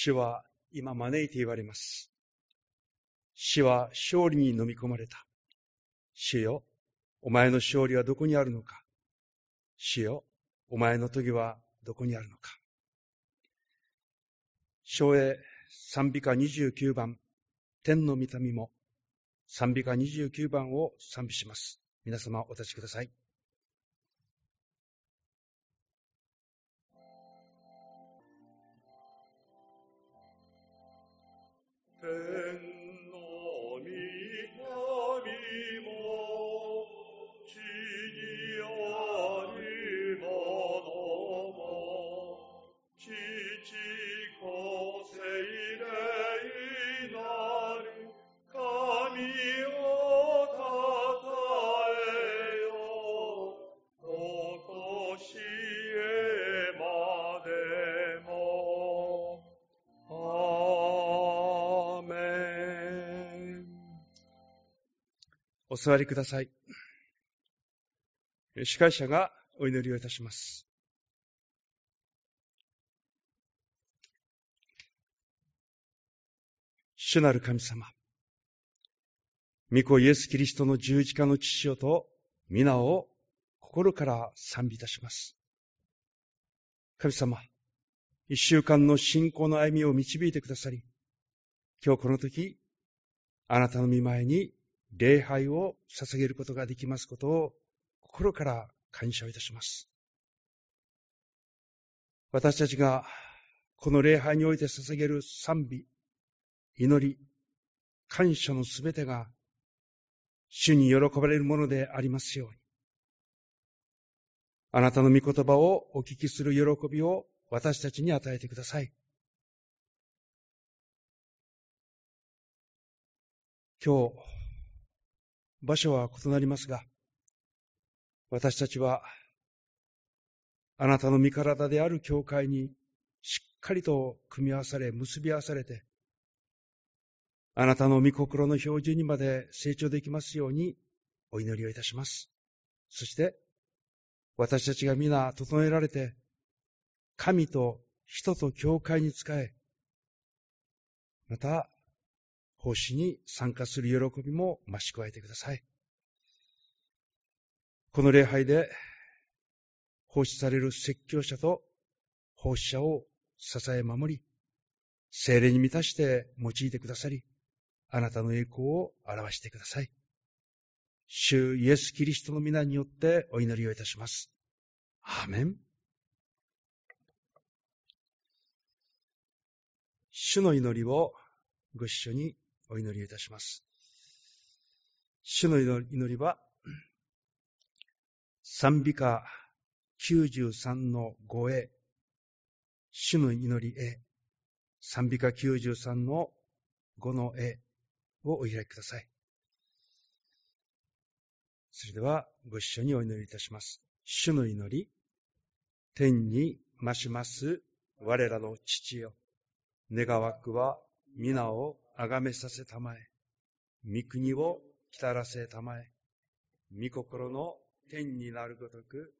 主は今招いて言われます。死は勝利に飲み込まれた。主よ、お前の勝利はどこにあるのか。主よ、お前の時はどこにあるのか。昭栄賛美歌29番、天の御民も賛美歌29番を賛美します。皆様お立ちください。座りください。司会者がお祈りをいたします。主なる神様、御子イエス・キリストの十字架の父よと皆を心から賛美いたします。神様、一週間の信仰の歩みを導いてくださり、今日この時、あなたの見前に礼拝を捧げることができますことを心から感謝をいたします。私たちがこの礼拝において捧げる賛美、祈り、感謝のすべてが主に喜ばれるものでありますように。あなたの御言葉をお聞きする喜びを私たちに与えてください。今日、場所は異なりますが、私たちは、あなたの身体である教会にしっかりと組み合わされ、結び合わされて、あなたの御心の標準にまで成長できますようにお祈りをいたします。そして、私たちが皆整えられて、神と人と教会に仕え、また奉仕に参加する喜びも増し加えてください。この礼拝で奉仕される説教者と奉仕者を支え守り、精霊に満たして用いてくださり、あなたの栄光を表してください。主イエス・キリストの皆によってお祈りをいたします。アーメン。主の祈りをご一緒にお祈りいたします。主の祈りは、賛美歌93の5へ、主の祈りへ、賛美歌93の5の絵をお開きください。それではご一緒にお祈りいたします。主の祈り、天に増します我らの父よ。願わくは皆をあがめさせたまえ、御国を来たらせたまえ、御心の天になるごとく、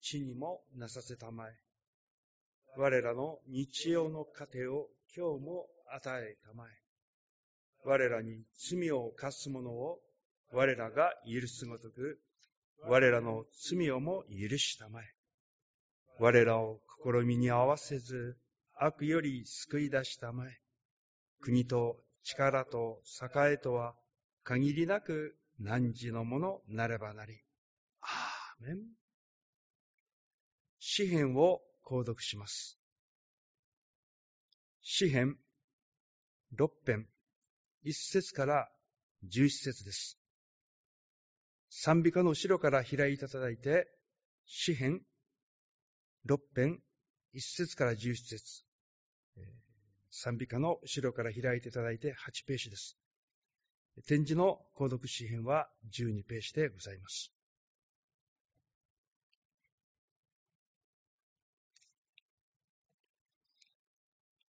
地にもなさせたまえ。我らの日曜の糧を今日も与えたまえ。我らに罪を犯す者を我らが許すごとく、我らの罪をも許したまえ。我らを試みに合わせず、悪より救い出したまえ。国と力と栄とは限りなく汝のものなればなり。アーメン。詩篇を購読します。詩篇6編1節から11節です。賛美歌の後ろから開いていただいて、詩篇6編1節から11節賛美歌の後ろから開いていただいて8ページです。展示の購読詩編は12ページでございます。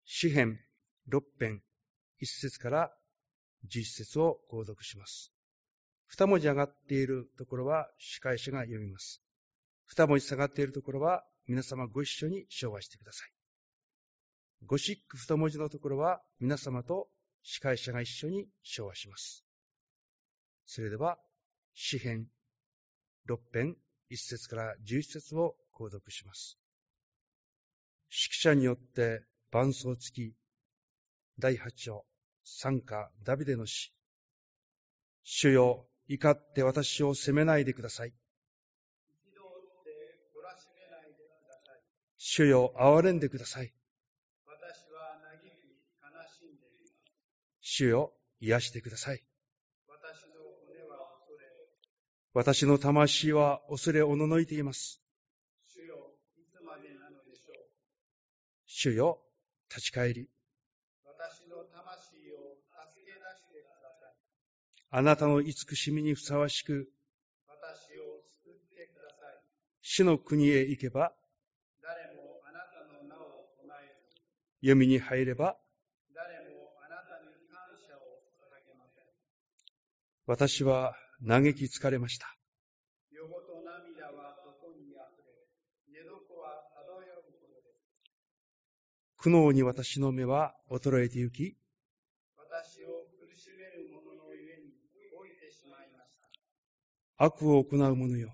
詩編6編1節から11節を購読します。二文字上がっているところは司会者が読みます。二文字下がっているところは皆様ご一緒に唱和してください。ゴシック二文字のところは皆様と司会者が一緒に唱和します。それでは、詩編六編一節から十一節を購読します。指揮者によって伴奏付き、第八章、参加ダビデの詩。主よ、怒って私を責めないでください。主よ、憐れんでください。私は嘆き、悲しんでいます。主よ、癒してください。私の骨は恐れ、私の魂は恐れおののいています。主よ、いつまでなのでしょう。主よ、立ち返り、あなたの慈しみにふさわしく、私を救ってください。死の国へ行けば、誰もあなたの名を唱えず、読みに入れば、誰もあなたに感謝を捧げません。私は嘆き疲れました。夜ごと涙は底に溢れ、寝床は漂うほどです。苦悩に私の目は衰えてゆき、悪を行う者よ。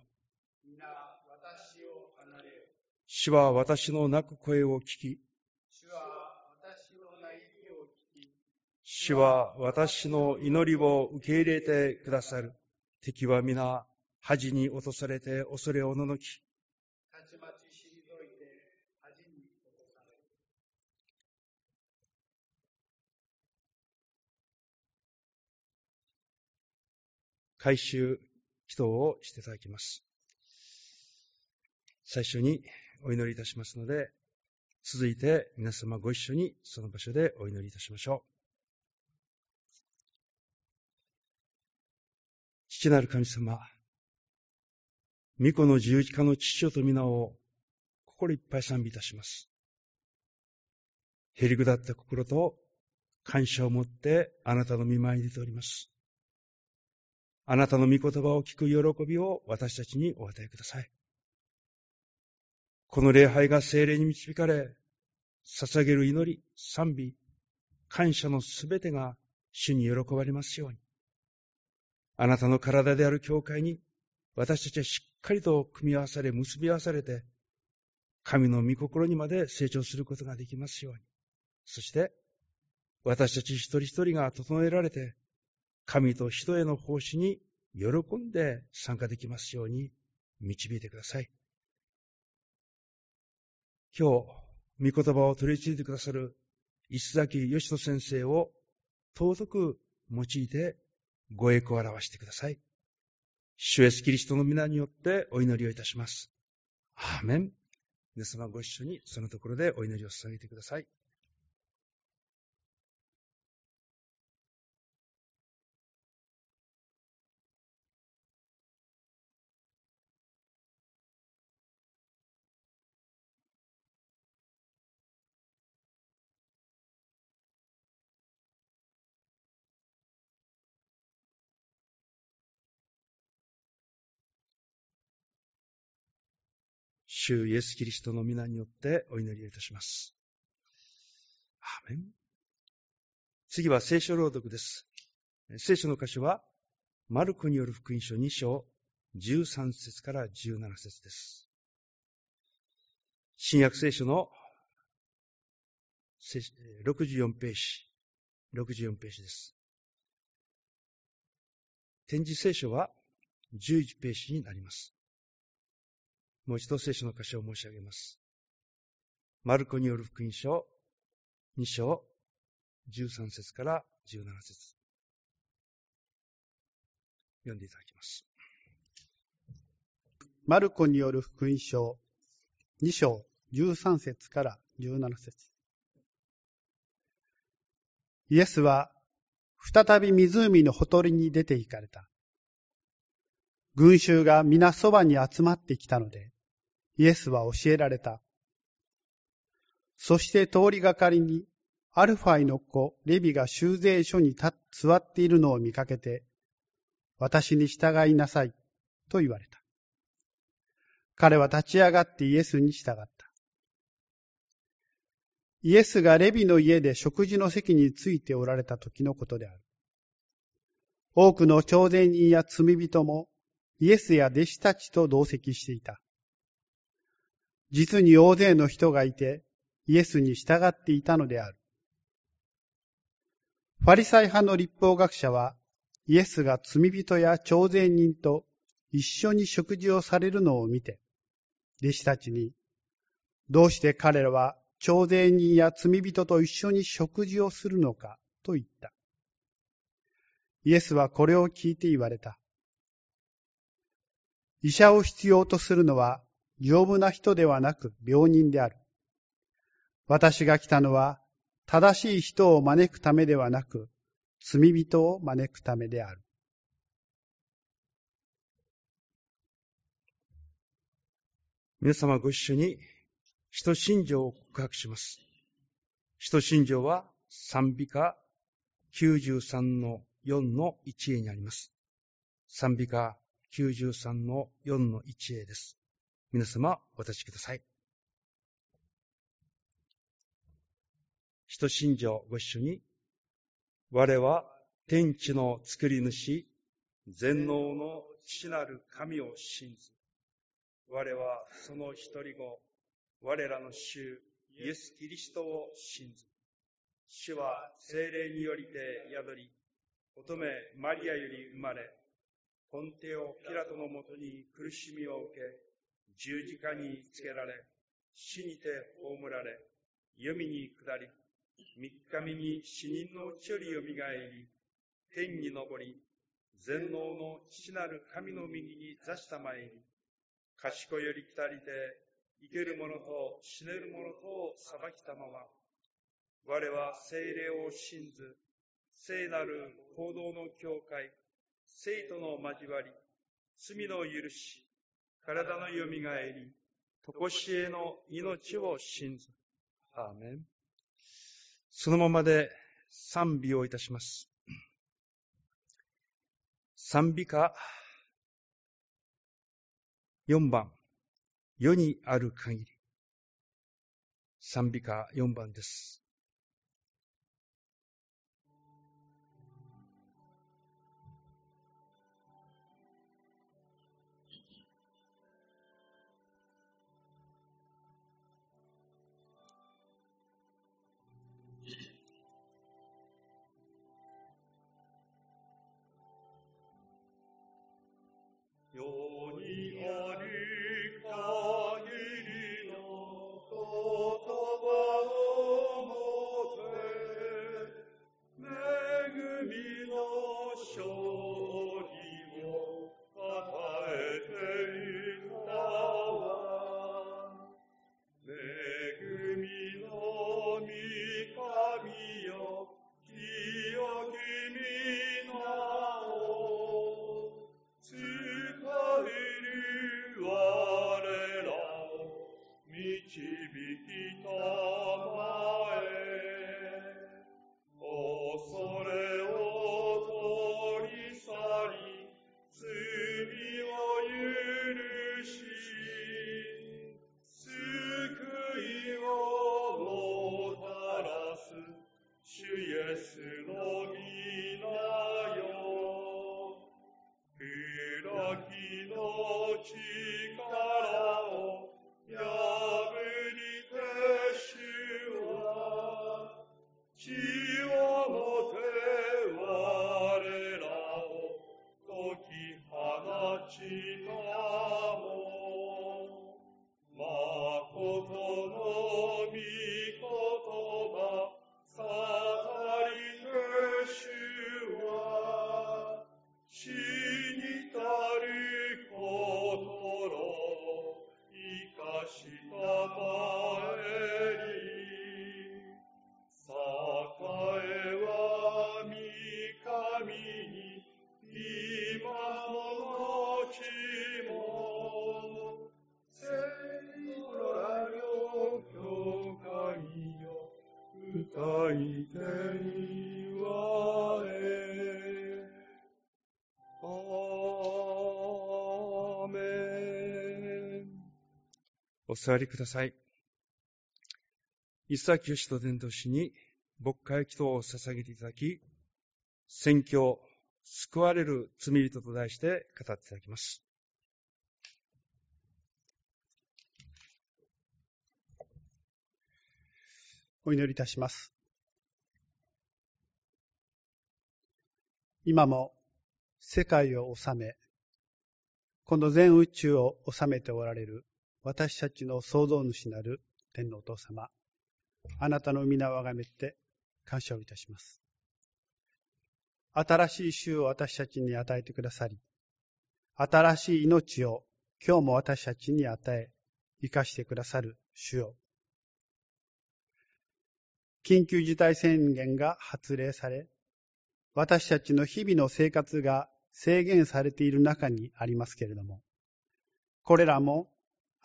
主は私の泣く声を聞き、主は私の祈りを受け入れてくださる。敵は皆、恥に落とされて恐れおののき、回収祈祷をしていただきます。最初にお祈りいたしますので、続いて皆様ご一緒にその場所でお祈りいたしましょう。父なる神様、御子の十字架の父よと皆を心いっぱい賛美いたします。へりくだった心と感謝を持ってあなたの見舞いに出ております。あなたの御言葉を聞く喜びを私たちにお与えください。この礼拝が精霊に導かれ、捧げる祈り、賛美、感謝のすべてが主に喜ばれますように。あなたの体である教会に私たちはしっかりと組み合わされ、結び合わされて、神の御心にまで成長することができますように。そして、私たち一人一人が整えられて、神と人への奉仕に喜んで参加できますように導いてください。今日、御言葉を取り継いでくださる石崎義人先生を尊く用いてご栄光を表してください。主イエスキリストの皆によってお祈りをいたします。アーメン。皆様ご一緒にそのところでお祈りを捧げてください。主イエス・キリストの皆によってお祈りをいたします。アーメン。次は聖書朗読です。聖書の箇所は、マルコによる福音書2章13節から17節です。新約聖書の64ページ、64ページです。展示聖書は11ページになります。もう一度聖書の箇所を申し上げます。マルコによる福音書2章13節から17節読んでいただきます。マルコによる福音書2章13節から17節イエスは再び湖のほとりに出て行かれた。群衆が皆そばに集まってきたので、イエスは教えられた。そして通りがかりに、アルファイの子、レビが修税所に座っているのを見かけて、私に従いなさい、と言われた。彼は立ち上がってイエスに従った。イエスがレビの家で食事の席についておられた時のことである。多くの朝鮮人や罪人もイエスや弟子たちと同席していた。実に大勢の人がいてイエスに従っていたのである。ファリサイ派の立法学者はイエスが罪人や朝鮮人と一緒に食事をされるのを見て、弟子たちに、どうして彼らは朝鮮人や罪人と一緒に食事をするのかと言った。イエスはこれを聞いて言われた。医者を必要とするのは丈夫な人ではなく病人である。私が来たのは正しい人を招くためではなく罪人を招くためである。皆様ご一緒に、使徒信条を告白します。使徒信条は賛美歌93の4の1へにあります。賛美歌93の4の1へです。皆様、お立ちください。使徒信条ご一緒に、我は天地の作り主、全能の父なる神を信ず。我はその一人子、我らの主、イエス・キリストを信ず。主は精霊によりて宿り、乙女マリアより生まれ、根底をピラトのもとに苦しみを受け、十字架につけられ、死にて葬られ、読みに下り、三日目に死人のうちよりよみがえり、天に昇り、全能の父なる神の右に座したまえに、賢より来たりて、生ける者と死ねる者とを裁きたまま、我は精霊を信ず、聖なる行動の境界、生徒の交わり、罪の許し、体のよみがえり、とこしえの命を信ず。アーメン。そのままで賛美をいたします。賛美歌4番、世にある限り。賛美歌4番です。世にある限りの言葉をもて恵みの座りください。一切義と伝道師に牧会祈祷を捧げていただき、宣教、救われる罪人と題して語っていただきます。お祈りいたします。今も世界を治め、この全宇宙を治めておられる私たちの創造主なる天皇お父様、あなたの皆をあがめて感謝をいたします。新しい週を私たちに与えてくださり、新しい命を今日も私たちに与え、生かしてくださる主よ。緊急事態宣言が発令され、私たちの日々の生活が制限されている中にありますけれども、これらも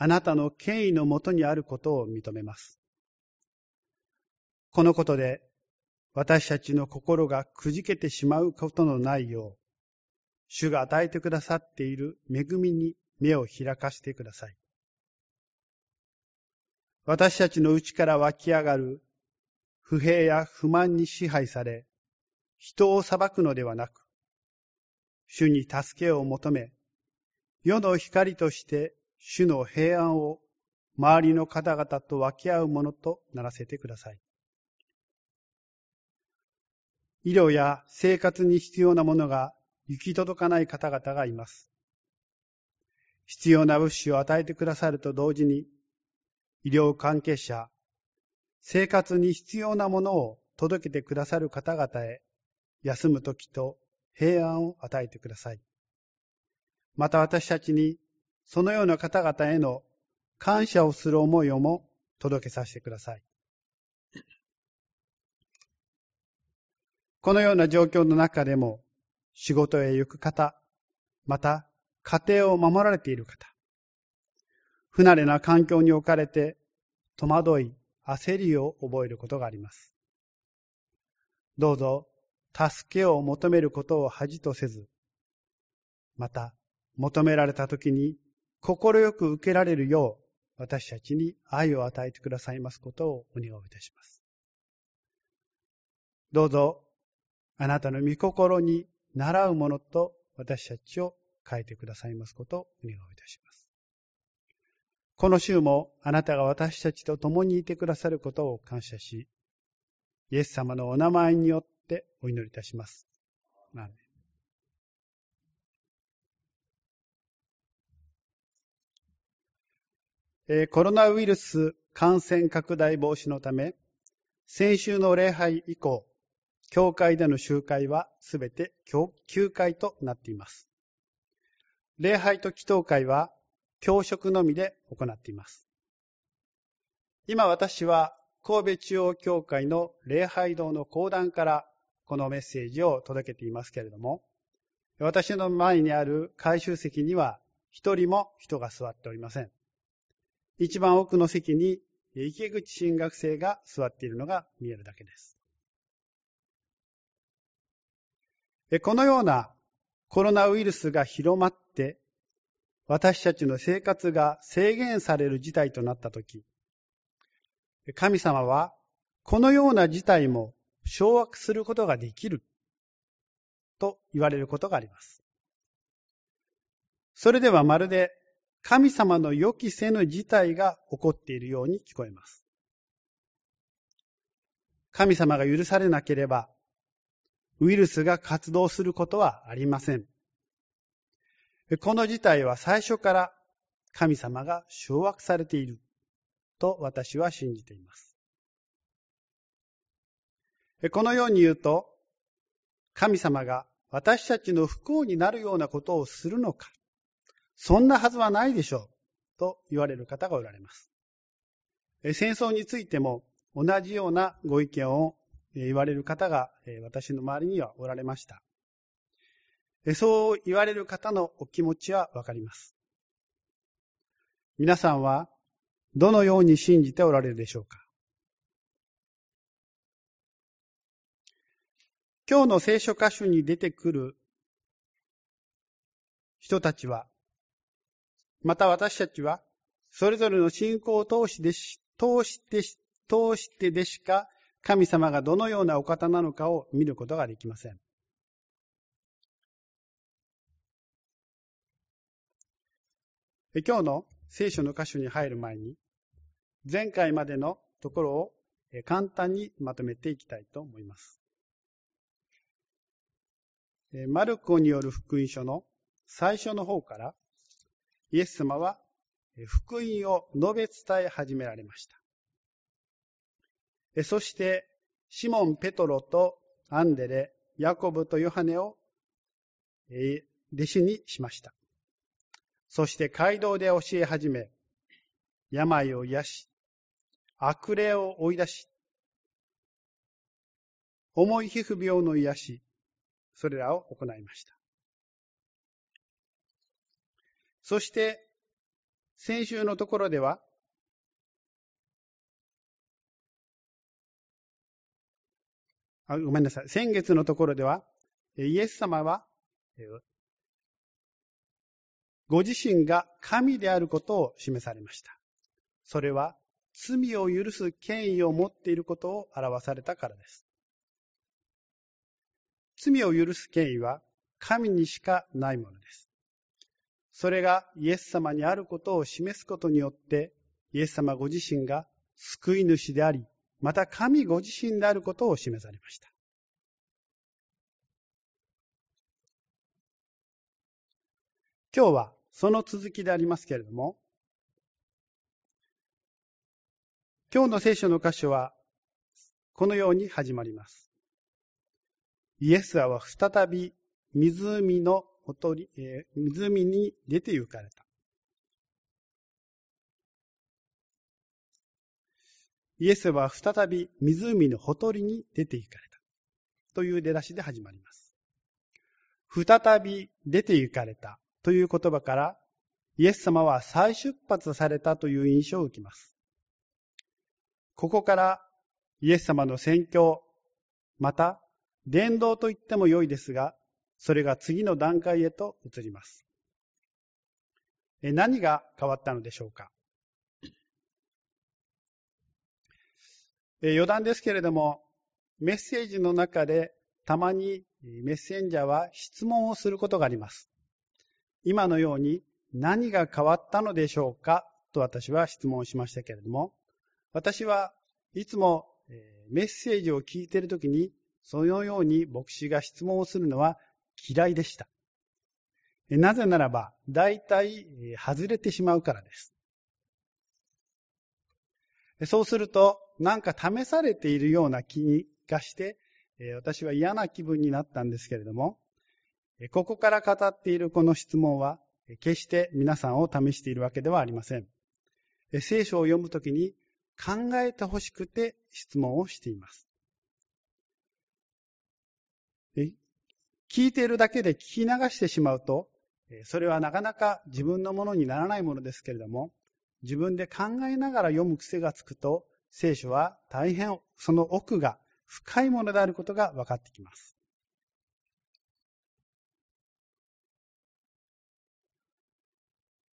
あなたの権威のもとにあることを認めます。このことで私たちの心がくじけてしまうことのないよう、主が与えてくださっている恵みに目を開かせてください。私たちの内から湧き上がる不平や不満に支配され、人を裁くのではなく、主に助けを求め、世の光として主の平安を周りの方々と分け合うものとならせてください。医療や生活に必要なものが行き届かない方々がいます。必要な物資を与えてくださると同時に、医療関係者、生活に必要なものを届けてくださる方々へ休む時と平安を与えてください。また私たちにそのような方々への感謝をする思いをも届けさせてください。このような状況の中でも仕事へ行く方、また家庭を守られている方、不慣れな環境に置かれて戸惑い、焦りを覚えることがあります。どうぞ助けを求めることを恥とせず、また、求められた時に快く受けられるよう、私たちに愛を与えてくださいますことをお願いいたします。どうぞ、あなたの御心に習うものと私たちを変えてくださいますことをお願いいたします。この週もあなたが私たちと共にいてくださることを感謝し、イエス様のお名前によってってお祈りいたします。コロナウイルス感染拡大防止のため、先週の礼拝以降、教会での集会はすべて休会となっています。礼拝と祈祷会は教職のみで行っています。今私は神戸中央教会の礼拝堂の講談からこのメッセージを届けていますけれども、私の前にある回収席には一人も人が座っておりません。一番奥の席に池口新学生が座っているのが見えるだけです。このようなコロナウイルスが広まって、私たちの生活が制限される事態となったとき、神様はこのような事態も掌握することができると言われることがあります。それではまるで神様の予期せぬ事態が起こっているように聞こえます。神様が許されなければ、ウイルスが活動することはありません。この事態は最初から神様が掌握されていると私は信じています。このように言うと、神様が私たちの不幸になるようなことをするのか、そんなはずはないでしょう、と言われる方がおられます。戦争についても同じようなご意見を言われる方が私の周りにはおられました。そう言われる方のお気持ちはわかります。皆さんはどのように信じておられるでしょうか？今日の聖書箇所に出てくる人たちは、また私たちは、それぞれの信仰を通してし通して通してでしか神様がどのようなお方なのかを見ることができません。今日の聖書の箇所に入る前に、前回までのところを簡単にまとめていきたいと思います。マルコによる福音書の最初の方から、イエス様は福音を述べ伝え始められました。そして、シモン・ペトロとアンデレ、ヤコブとヨハネを弟子にしました。そして街道で教え始め、病を癒し、悪霊を追い出し、重い皮膚病の癒し、それらを行いました。そして、先週のところでは、あごめんなさい。先月のところでは、イエス様は、ご自身が神であることを示されました。それは、罪を許す権威を持っていることを表されたからです。罪を許す権威は神にしかないものです。それがイエス様にあることを示すことによって、イエス様ご自身が救い主であり、また神ご自身であることを示されました。今日はその続きでありますけれども、今日の聖書の箇所はこのように始まります。イエスは再び湖のほとり、えー、湖に出て行かれた。イエスは再び湖のほとりに出て行かれた。という出だしで始まります。再び出て行かれたという言葉から、イエス様は再出発されたという印象を受けます。ここからイエス様の宣教、また伝道と言っても良いですが、それが次の段階へと移ります。何が変わったのでしょうか？余談ですけれども、メッセージの中でたまにメッセンジャーは質問をすることがあります。今のように何が変わったのでしょうか？と私は質問しましたけれども、私はいつもメッセージを聞いているときにそのように牧師が質問をするのは嫌いでした。なぜならば、大体外れてしまうからです。そうすると、なんか試されているような気がして、私は嫌な気分になったんですけれども、ここから語っているこの質問は、決して皆さんを試しているわけではありません。聖書を読むときに考えてほしくて質問をしています。聞いているだけで聞き流してしまうと、それはなかなか自分のものにならないものですけれども、自分で考えながら読む癖がつくと、聖書は大変その奥が深いものであることが分かってきます。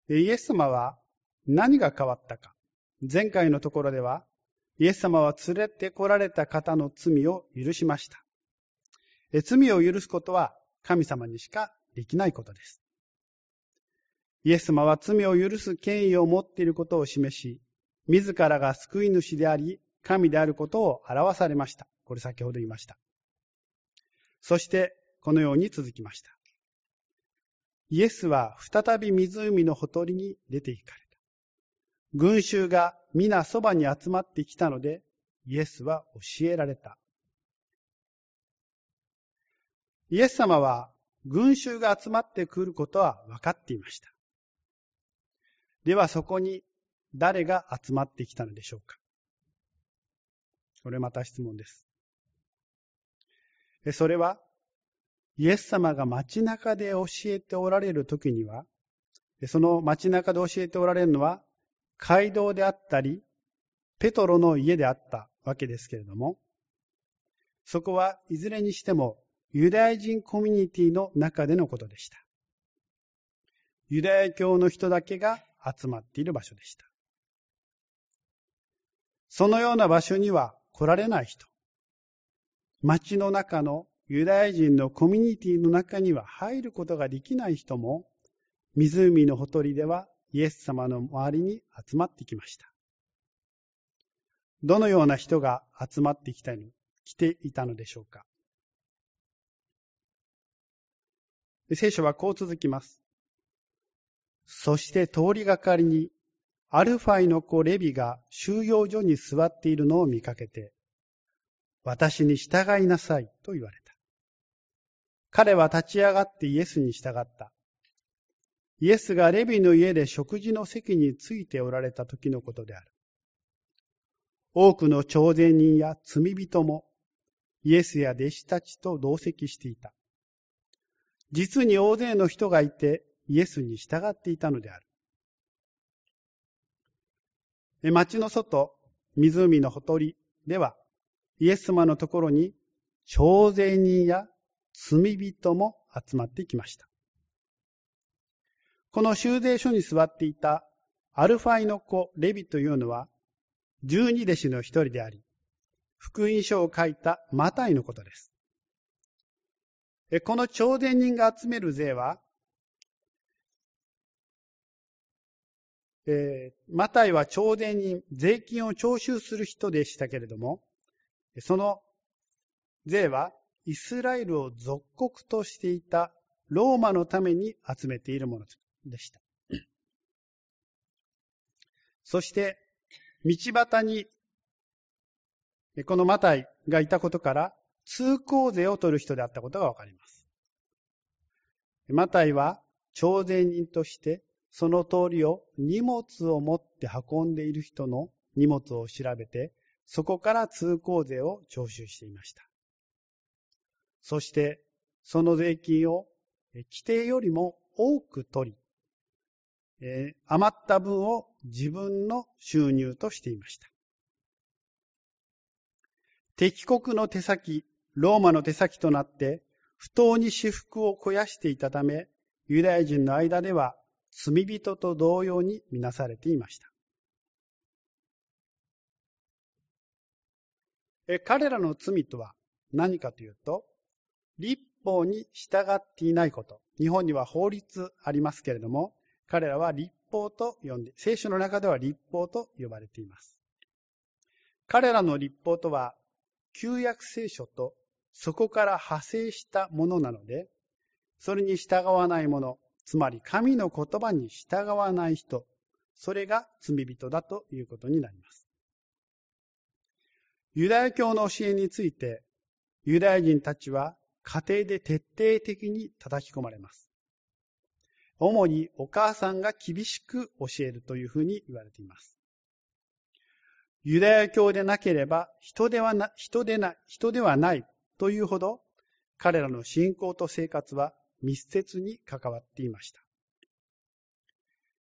イエス様は何が変わったか。前回のところでは、イエス様は連れて来られた方の罪を許しました。罪を許すことは神様にしかできないことです。イエス様は罪を許す権威を持っていることを示し、自らが救い主であり、神であることを表されました。これ先ほど言いました。そして、このように続きました。イエスは再び湖のほとりに出て行かれた。群衆が皆そばに集まってきたので、イエスは教えられた。イエス様は群衆が集まってくることは分かっていました。ではそこに誰が集まってきたのでしょうか？これまた質問です。それは、イエス様が街中で教えておられる時には、その街中で教えておられるのは、街道であったり、ペトロの家であったわけですけれども、そこはいずれにしてもユダヤ人コミュニティの中でのことでした。ユダヤ教の人だけが集まっている場所でした。そのような場所には来られない人。町の中のユダヤ人のコミュニティの中には入ることができない人も、湖のほとりではイエス様の周りに集まってきました。どのような人が集まってきたに来ていたのでしょうか。聖書はこう続きます。そして通りがかりに、アルファイの子レビが収容所に座っているのを見かけて、私に従いなさいと言われた。彼は立ち上がってイエスに従った。イエスがレビの家で食事の席についておられた時のことである。多くの朝鮮人や罪人もイエスや弟子たちと同席していた。実に大勢の人がいてイエスに従っていたのである。町の外、湖のほとりでは、イエス様のところに、徴税人や罪人も集まってきました。この修税所に座っていたアルファイの子レビというのは、十二弟子の一人であり、福音書を書いたマタイのことです。この徴税人が集める税は、えー、マタイは徴税人、税金を徴収する人でしたけれども、その税はイスラエルを属国としていたローマのために集めているものでした。そして、道端に、このマタイがいたことから、通行税を取る人であったことがわかります。マタイは、徴税人として、その通りを荷物を持って運んでいる人の荷物を調べて、そこから通行税を徴収していました。そして、その税金を規定よりも多く取り、えー、余った分を自分の収入としていました。敵国の手先、ローマの手先となって、不当に私服を肥やしていたため、ユダヤ人の間では罪人と同様にみなされていました。彼らの罪とは何かというと、立法に従っていないこと。日本には法律ありますけれども、彼らは立法と呼んで、聖書の中では立法と呼ばれています。彼らの立法とは、旧約聖書とそこから派生したものなので、それに従わない者、つまり神の言葉に従わない人、それが罪人だということになります。ユダヤ教の教えについて、ユダヤ人たちは家庭で徹底的に叩き込まれます。主にお母さんが厳しく教えるというふうに言われています。ユダヤ教でなければ人ではな人でな人ではないというほど彼らの信仰と生活は密接に関わっていました。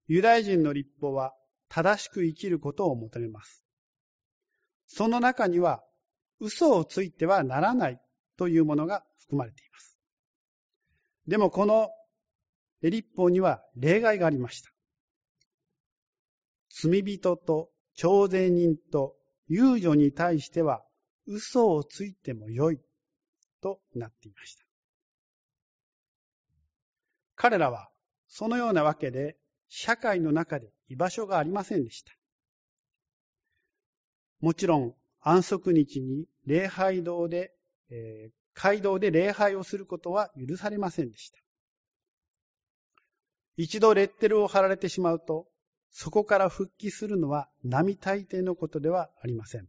ユダヤ人の立法は正しく生きることを求めます。その中には嘘をついてはならないというものが含まれています。でもこの立法には例外がありました。罪人と徴税人と遊女に対しては嘘をついてもよいとなっていました。彼らはそのようなわけで社会の中で居場所がありませんでした。もちろん安息日に礼拝堂で、えー、街道で礼拝をすることは許されませんでした。一度レッテルを貼られてしまうと、そこから復帰するのは並大抵のことではありません。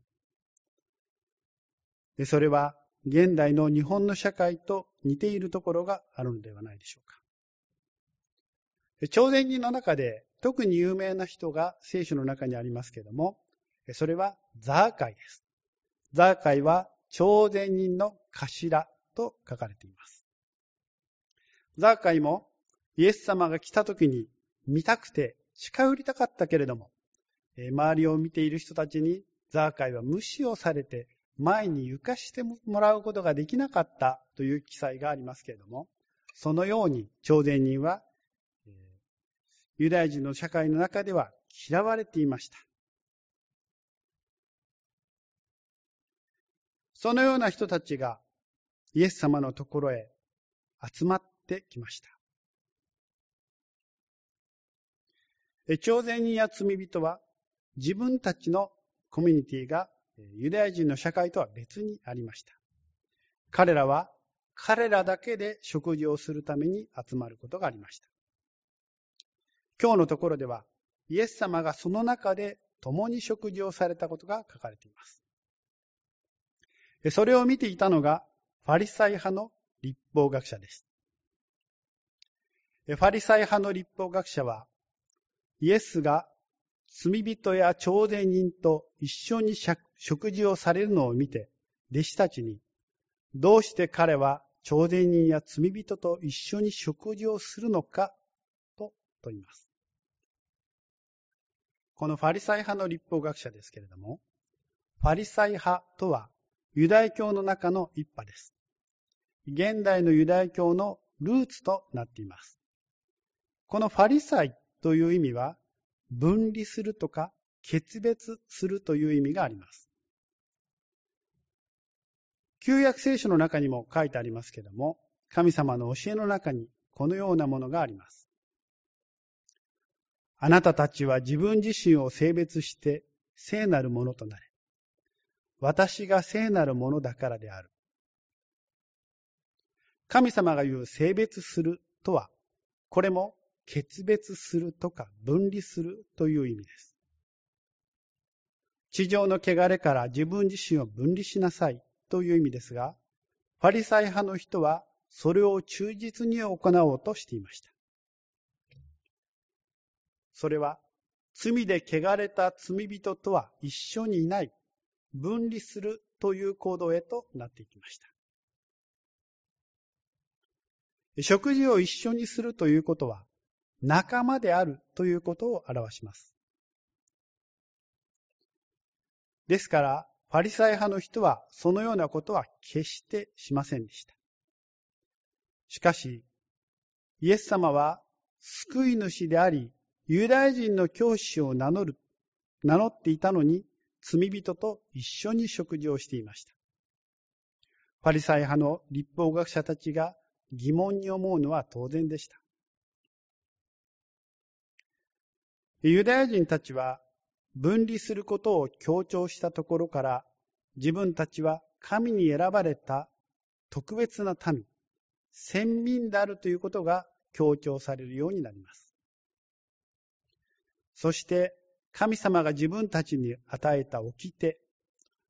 でそれは現代の日本の社会と似ているところがあるのではないでしょうか。朝鮮人の中で特に有名な人が聖書の中にありますけれども、それはザーカイです。ザーカイは朝鮮人の頭と書かれています。ザーカイもイエス様が来た時に見たくて近寄りたかったけれども、周りを見ている人たちにザーカイは無視をされて前に床してもらうことができなかったという記載がありますけれども、そのように朝鮮人はユダヤ人の社会の中では嫌われていました。そのような人たちがイエス様のところへ集まってきました。朝鮮人や罪人は自分たちのコミュニティがユダヤ人の社会とは別にありました。彼らは彼らだけで食事をするために集まることがありました。今日のところでは、イエス様がその中で共に食事をされたことが書かれています。それを見ていたのが、ファリサイ派の立法学者です。ファリサイ派の立法学者は、イエスが罪人や朝鮮人と一緒に食事をされるのを見て、弟子たちに、どうして彼は朝鮮人や罪人と一緒に食事をするのかと問います。このファリサイ派の立法学者ですけれども、ファリサイ派とはユダヤ教の中の一派です。現代のユダヤ教のルーツとなっています。このファリサイという意味は、分離するとか決別するという意味があります。旧約聖書の中にも書いてありますけれども、神様の教えの中にこのようなものがあります。あなたたちは自分自身を性別して聖なるものとなれ。私が聖なるものだからである。神様が言う性別するとは、これも決別するとか分離するという意味です。地上の汚れから自分自身を分離しなさいという意味ですが、ファリサイ派の人はそれを忠実に行おうとしていました。それは罪で汚れた罪人とは一緒にいない、分離するという行動へとなっていきました。食事を一緒にするということは、仲間であるということを表します。ですから、ファリサイ派の人はそのようなことは決してしませんでした。しかし、イエス様は救い主であり、ユダヤ人の教師を名乗る、名乗っていたのに、罪人と一緒に食事をしていました。パリサイ派の立法学者たちが疑問に思うのは当然でした。ユダヤ人たちは分離することを強調したところから自分たちは神に選ばれた特別な民、先民であるということが強調されるようになります。そして神様が自分たちに与えた掟、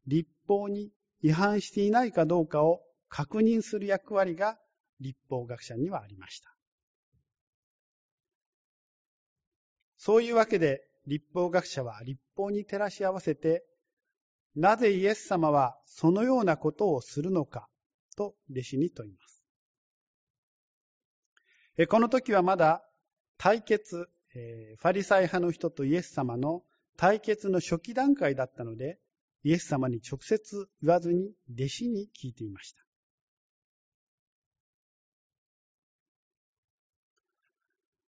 立法に違反していないかどうかを確認する役割が立法学者にはありました。そういうわけで立法学者は立法に照らし合わせて、なぜイエス様はそのようなことをするのかと弟子に問います。この時はまだ対決、ファリサイ派の人とイエス様の対決の初期段階だったので、イエス様に直接言わずに弟子に聞いていました。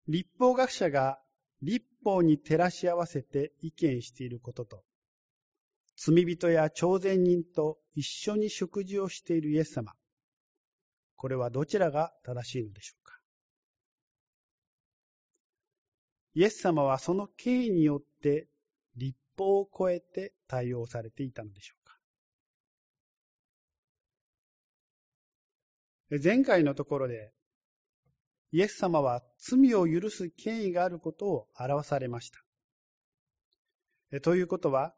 立法学者が立法に照らし合わせて意見していることと、罪人や朝鮮人と一緒に食事をしているイエス様。これはどちらが正しいのでしょうかイエス様はその経緯によって立法を超えて対応されていたのでしょうか前回のところで、イエス様は罪を許す権威があることを表されました。ということは、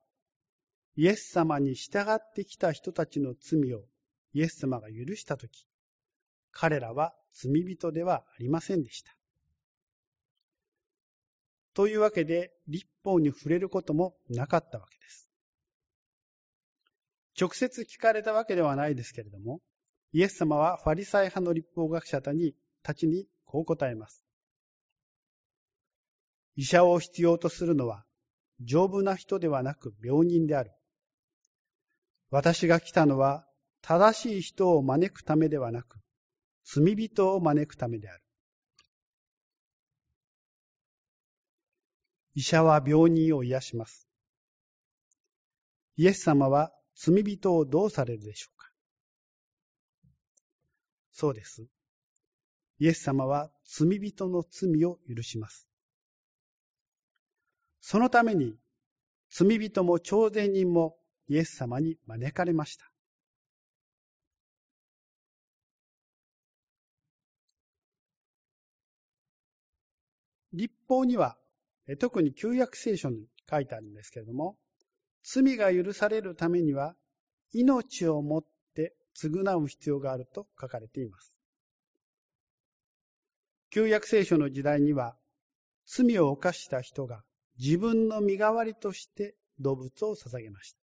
イエス様に従ってきた人たちの罪をイエス様が許したとき、彼らは罪人ではありませんでした。というわけで、立法に触れることもなかったわけです。直接聞かれたわけではないですけれども、イエス様はファリサイ派の立法学者たちにこう答えます。医者を必要とするのは、丈夫な人ではなく病人である。私が来たのは、正しい人を招くためではなく、罪人を招くためである。医者は病人を癒します。イエス様は罪人をどうされるでしょうかそうです。イエス様は罪人の罪を許します。そのために罪人も朝鮮人もイエス様に招かれました。立法には、特に旧約聖書に書いてあるんですけれども、罪が許されるためには、命をもって償う必要があると書かれています。旧約聖書の時代には、罪を犯した人が自分の身代わりとして動物を捧げました。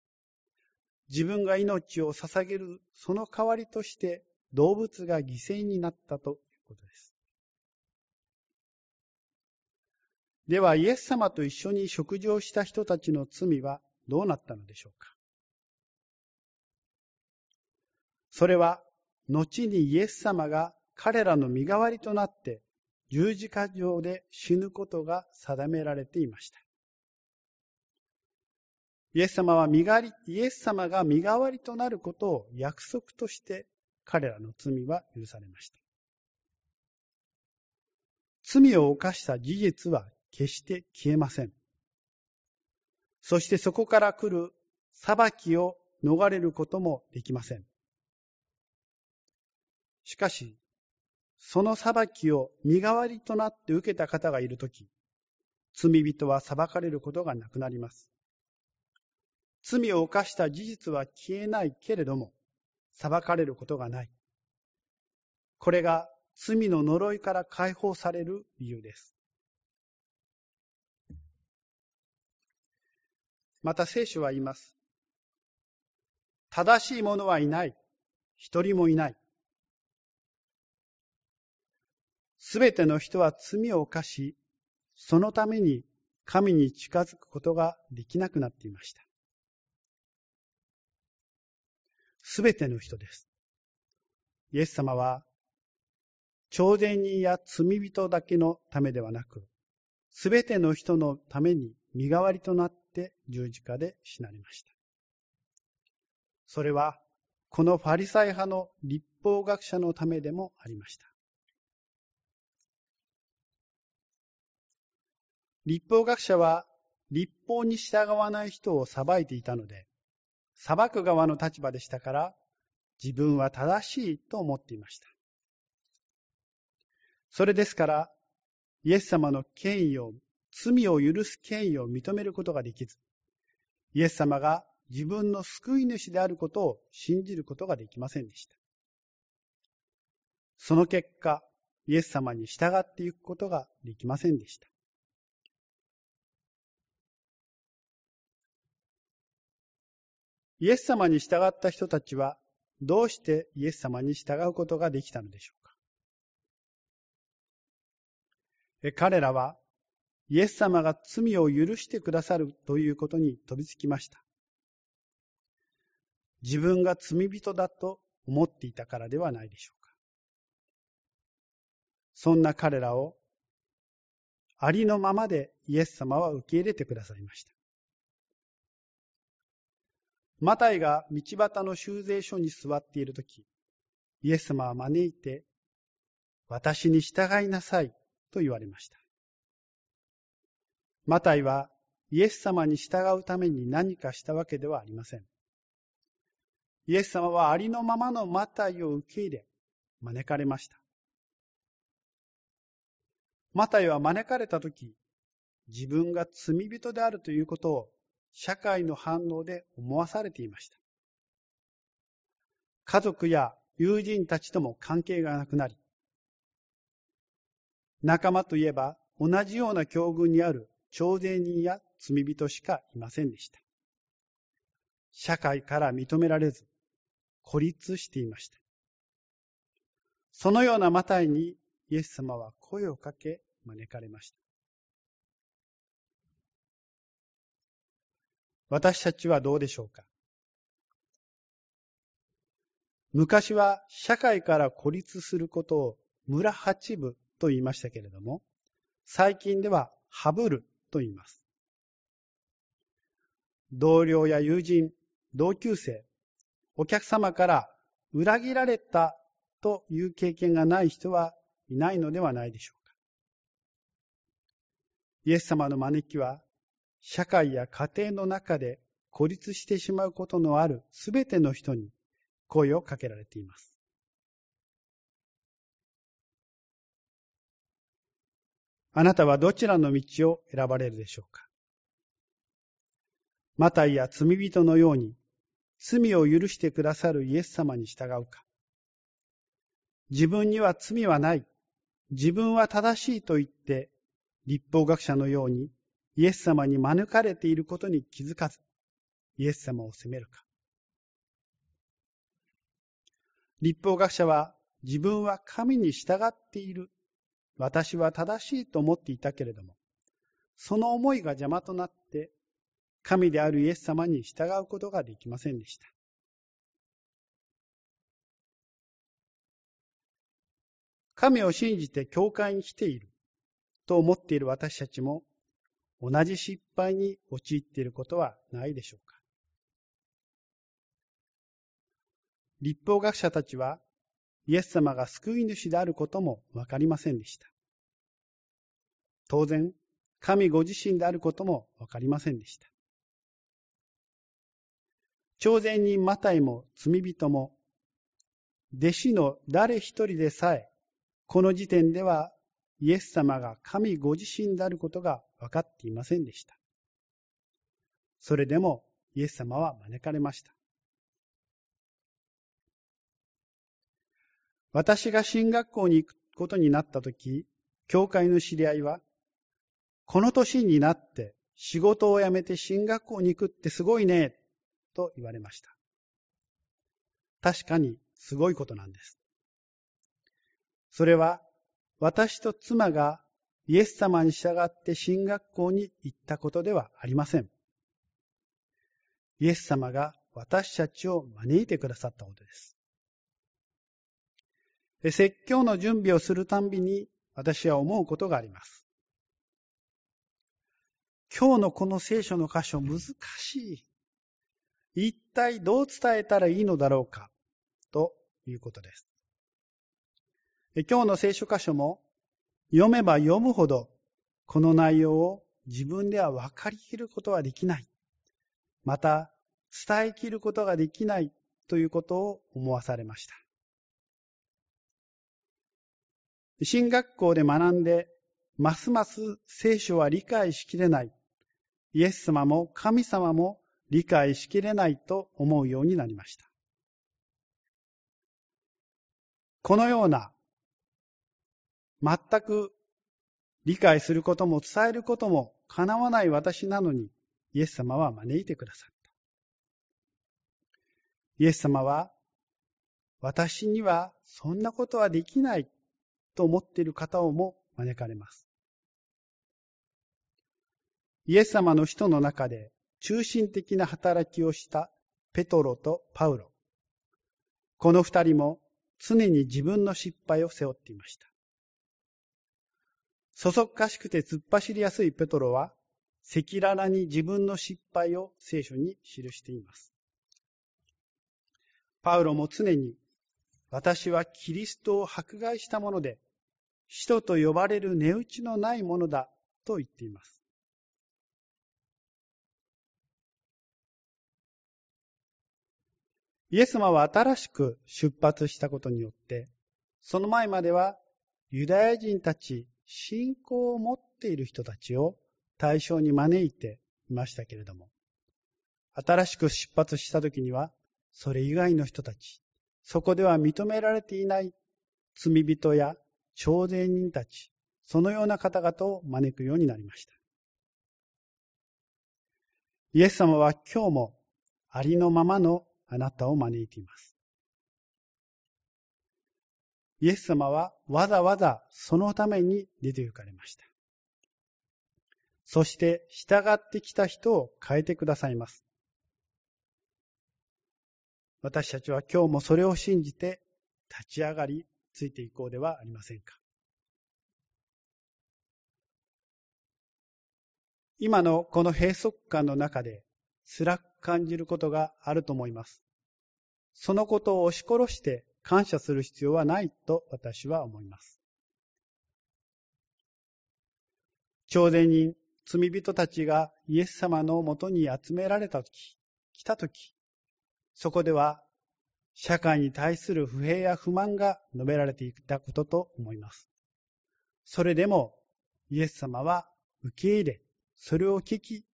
自分が命を捧げるその代わりとして動物が犠牲になったということです。では、イエス様と一緒に食事をした人たちの罪はどうなったのでしょうかそれは、後にイエス様が彼らの身代わりとなって十字架上で死ぬことが定められていました。イエス様は身代わり、イエス様が身代わりとなることを約束として彼らの罪は許されました。罪を犯した事実は決して消えません。そしてそこから来る裁きを逃れることもできません。しかし、その裁きを身代わりとなって受けた方がいるとき、罪人は裁かれることがなくなります。罪を犯した事実は消えないけれども、裁かれることがない。これが罪の呪いから解放される理由です。また聖書は言います。正しい者はいない。一人もいない。すべての人は罪を犯し、そのために神に近づくことができなくなっていました。すべての人です。イエス様は、超然人や罪人だけのためではなく、すべての人のために身代わりとなって十字架で死なれました。それは、このファリサイ派の立法学者のためでもありました。立法学者は立法に従わない人を裁いていたので、裁く側の立場でしたから、自分は正しいと思っていました。それですから、イエス様の権威を、罪を許す権威を認めることができず、イエス様が自分の救い主であることを信じることができませんでした。その結果、イエス様に従っていくことができませんでした。イエス様に従った人たちは、どうしてイエス様に従うことができたのでしょうか？彼らは、イエス様が罪を許してくださるということに飛びつきました。自分が罪人だと思っていたからではないでしょうか？そんな彼らをありのままでイエス様は受け入れてくださいました。マタイが道端の修税所に座っているとき、イエス様は招いて、私に従いなさいと言われました。マタイはイエス様に従うために何かしたわけではありません。イエス様はありのままのマタイを受け入れ、招かれました。マタイは招かれたとき、自分が罪人であるということを社会の反応で思わされていました。家族や友人たちとも関係がなくなり、仲間といえば同じような境遇にある徴税人や罪人しかいませんでした。社会から認められず、孤立していました。そのようなマタイにイエス様は声をかけ招かれました。私たちはどうでしょうか？昔は社会から孤立することを村八部と言いましたけれども、最近ではハブルと言います。同僚や友人、同級生、お客様から裏切られたという経験がない人はいないのではないでしょうか？イエス様の招きは、社会や家庭の中で孤立してしまうことのあるすべての人に声をかけられています。あなたはどちらの道を選ばれるでしょうか？マタイや罪人のように罪を許してくださるイエス様に従うか？自分には罪はない、自分は正しいと言って立法学者のようにイエス様に招かれていることに気づかずイエス様を責めるか立法学者は自分は神に従っている私は正しいと思っていたけれども、その思いが邪魔となって、神であるイエス様に従うことができませんでした。神を信じて教会に来ていると思っている私たちも同じ失敗に陥っていることはないでしょうか？立法学者たちはイエス様が救い主であることもわかりませんでした。当然、神ご自身であることもわかりませんでした。朝鮮人マタイも罪人も、弟子の誰一人でさえ、この時点ではイエス様が神ご自身であることが分かっていませんでした。それでもイエス様は招かれました。私が進学校に行くことになったとき、教会の知り合いは、この年になって仕事を辞めて進学校に行くってすごいね、と言われました。確かにすごいことなんです。それは私と妻がイエス様に従って進学校に行ったことではありません。イエス様が私たちを招いてくださったことです。説教の準備をするたんびに私は思うことがあります。今日のこの聖書の箇所難しい。一体どう伝えたらいいのだろうかということです。今日の聖書箇所も読めば読むほどこの内容を自分では分かりきることはできない。また伝えきることができないということを思わされました。進学校で学んで、ますます聖書は理解しきれない。イエス様も神様も理解しきれないと思うようになりました。このような、全く理解することも伝えることも叶わない私なのに、イエス様は招いてくださった。イエス様は、私にはそんなことはできないと思っている方をも招かれます。イエス様の人の中で中心的な働きをしたペトロとパウロ。この二人も常に自分の失敗を背負っていました。そそっかしくて突っ走りやすいペトロは赤裸々に自分の失敗を聖書に記しています。パウロも常に私はキリストを迫害したもので使徒と呼ばれる値打ちのないものだと言っています。イエス様は新しく出発したことによって、その前まではユダヤ人たち、信仰を持っている人たちを対象に招いていましたけれども、新しく出発した時には、それ以外の人たち、そこでは認められていない罪人や朝鮮人たち、そのような方々を招くようになりました。イエス様は今日もありのままのあなたを招いています。イエス様はわざわざそのために出て行かれました。そして従ってきた人を変えてくださいます。私たちは今日もそれを信じて立ち上がりついていこうではありませんか。今のこの閉塞感の中で辛く感じることがあると思います。そのことを押し殺して感謝する必要はないと私は思います。朝鮮人、罪人たちがイエス様のもとに集められたとき、来たとき、そこでは社会に対する不平や不満が述べられていたことと思います。それでもイエス様は受け入れ、それを聞き、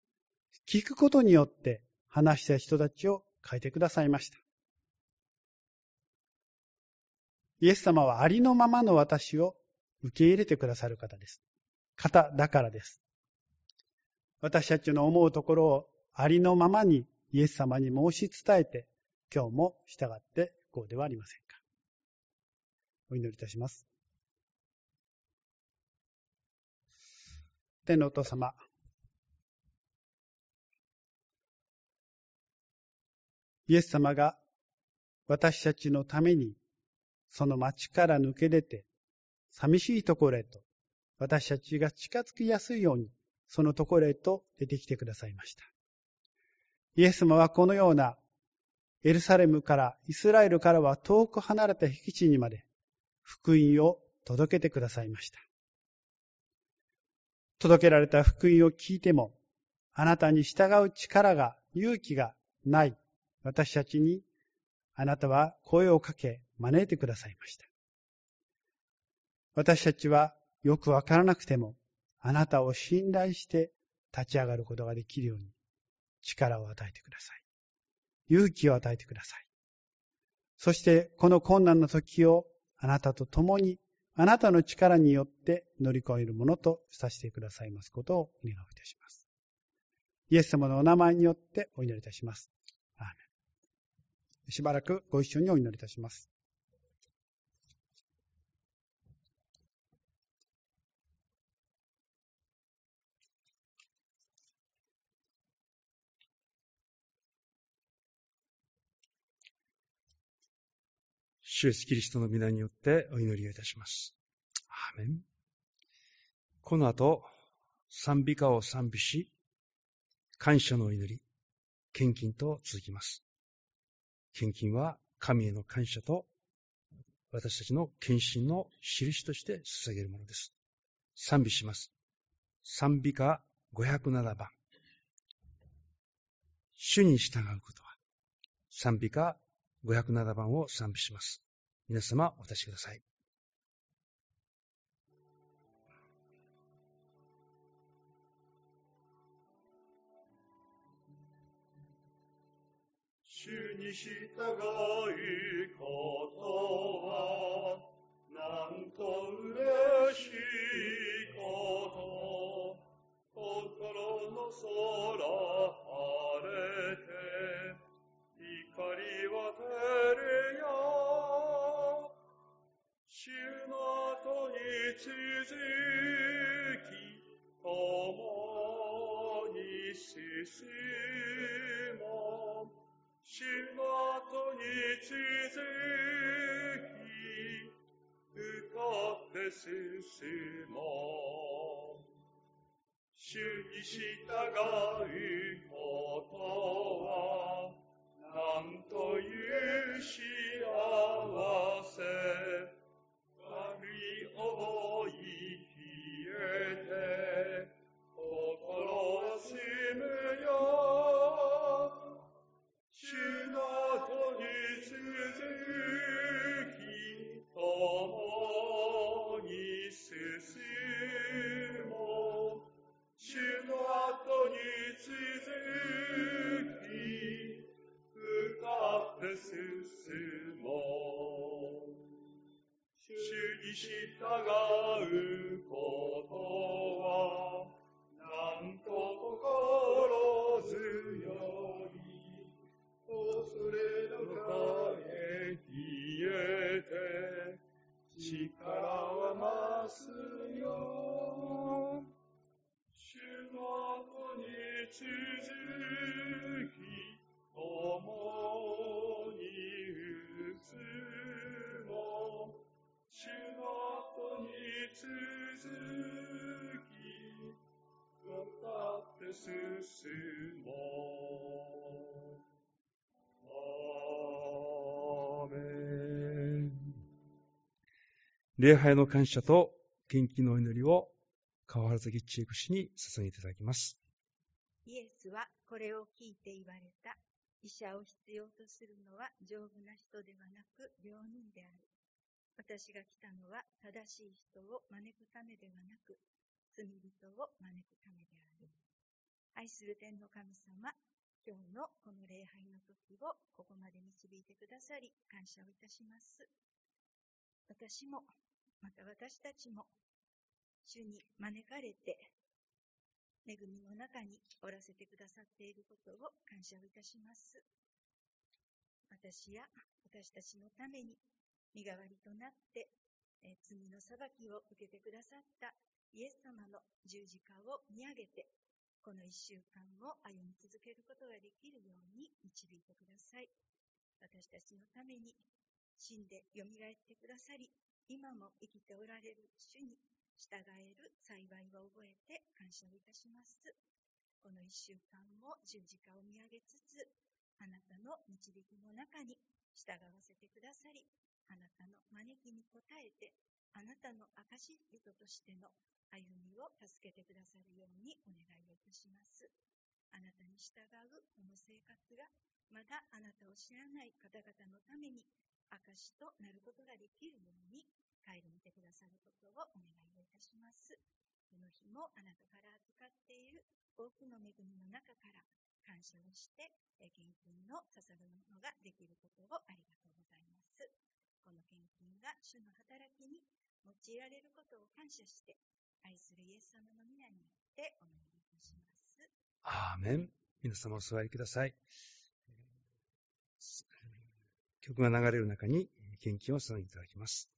聞くことによって話した人たちを変えてくださいました。イエス様はありのままの私を受け入れてくださる方です。方だからです。私たちの思うところをありのままにイエス様に申し伝えて、今日も従ってこうではありませんか。お祈りいたします。天のお父様、イエス様が私たちのためにその町から抜け出て寂しいところへと私たちが近づきやすいようにそのところへと出てきてくださいました。イエス様はこのようなエルサレムからイスラエルからは遠く離れた僻地にまで福音を届けてくださいました。届けられた福音を聞いてもあなたに従う力が勇気がない私たちにあなたは声をかけ招いてくださいました。私たちはよくわからなくても、あなたを信頼して立ち上がることができるように力を与えてください。勇気を与えてください。そしてこの困難な時をあなたと共にあなたの力によって乗り越えるものとさせてくださいますことをお願いいたします。イエス様のお名前によってお祈りいたします。アーメンしばらくご一緒にお祈りいたします。主イエスキリストの皆によってお祈りをいたします。アーメン。この後、賛美歌を賛美し、感謝の祈り、献金と続きます。献金は神への感謝と私たちの献身の印として捧げるものです。賛美します。賛美歌507番。主に従うことは、賛美歌507番を賛美します。皆様お立ちください。主に従うことは、なんと嬉しいこと。心の空晴れて、光は照れよ。主の後に続き、共に進もう。主の後に続き、歌って進もう。主に従うい礼拝の感謝と元気の祈りを川原崎千恵子氏に捧げていただきます。イエスはこれを聞いて言われた。医者を必要とするのは丈夫な人ではなく病人である。私が来たのは正しい人を招くためではなく、罪人を招くためである。愛する天の神様、今日のこの礼拝の時をここまで導いてくださり感謝をいたします。私も、また私たちも、主に招かれて、恵みの中におらせてくださっていることを感謝をいたします。私や私たちのために身代わりとなって、え罪の裁きを受けてくださったイエス様の十字架を見上げて、この一週間を歩み続けることができるように導いてください。私たちのために死んで蘇ってくださり、今も生きておられる主に従える幸いを覚えて感謝をいたします。この一週間も十字架を見上げつつ、あなたの導きの中に従わせてくださり、あなたの招きに応えて、あなたの証人としての歩みを助けてくださるようにお願いをいたします。あなたに従うこの生活が、まだあなたを知らない方々のために証となることができるように帰り見てくださることをお願いいたします。この日もあなたから預かっている多くの恵みの中から感謝をして、献金の捧ぐものができることをありがとうございます。この献金が主の働きに用いられることを感謝して、愛するイエス様の皆によってお祈りいたします。アーメン。皆様お座りください。曲が流れる中に献金をさせていただきます。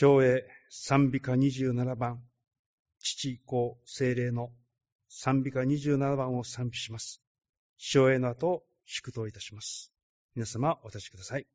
昭栄賛美歌27番、父、子、精霊の賛美歌27番を賛美します。昭栄の後、祝祷いたします。皆様、お立ちください。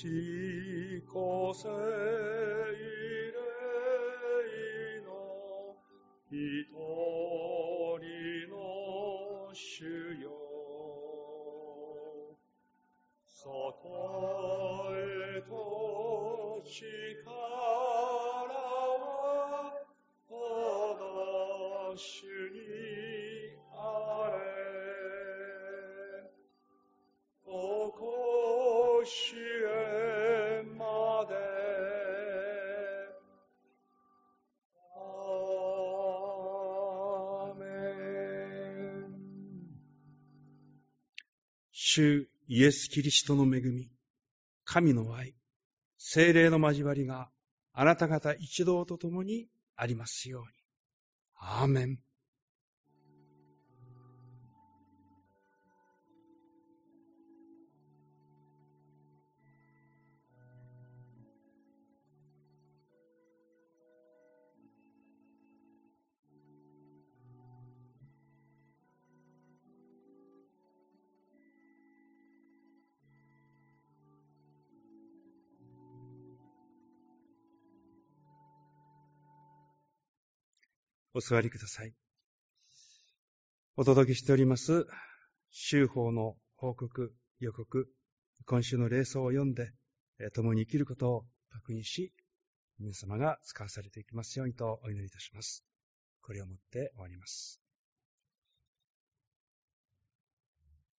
自己聖主イエス・キリストの恵み、神の愛、精霊の交わりがあなた方一同と共にありますように。アーメン。お座りください。お届けしております、修法の報告、予告、今週の霊装を読んで、共に生きることを確認し、皆様が使わされていきますようにとお祈りいたします。これをもって終わります。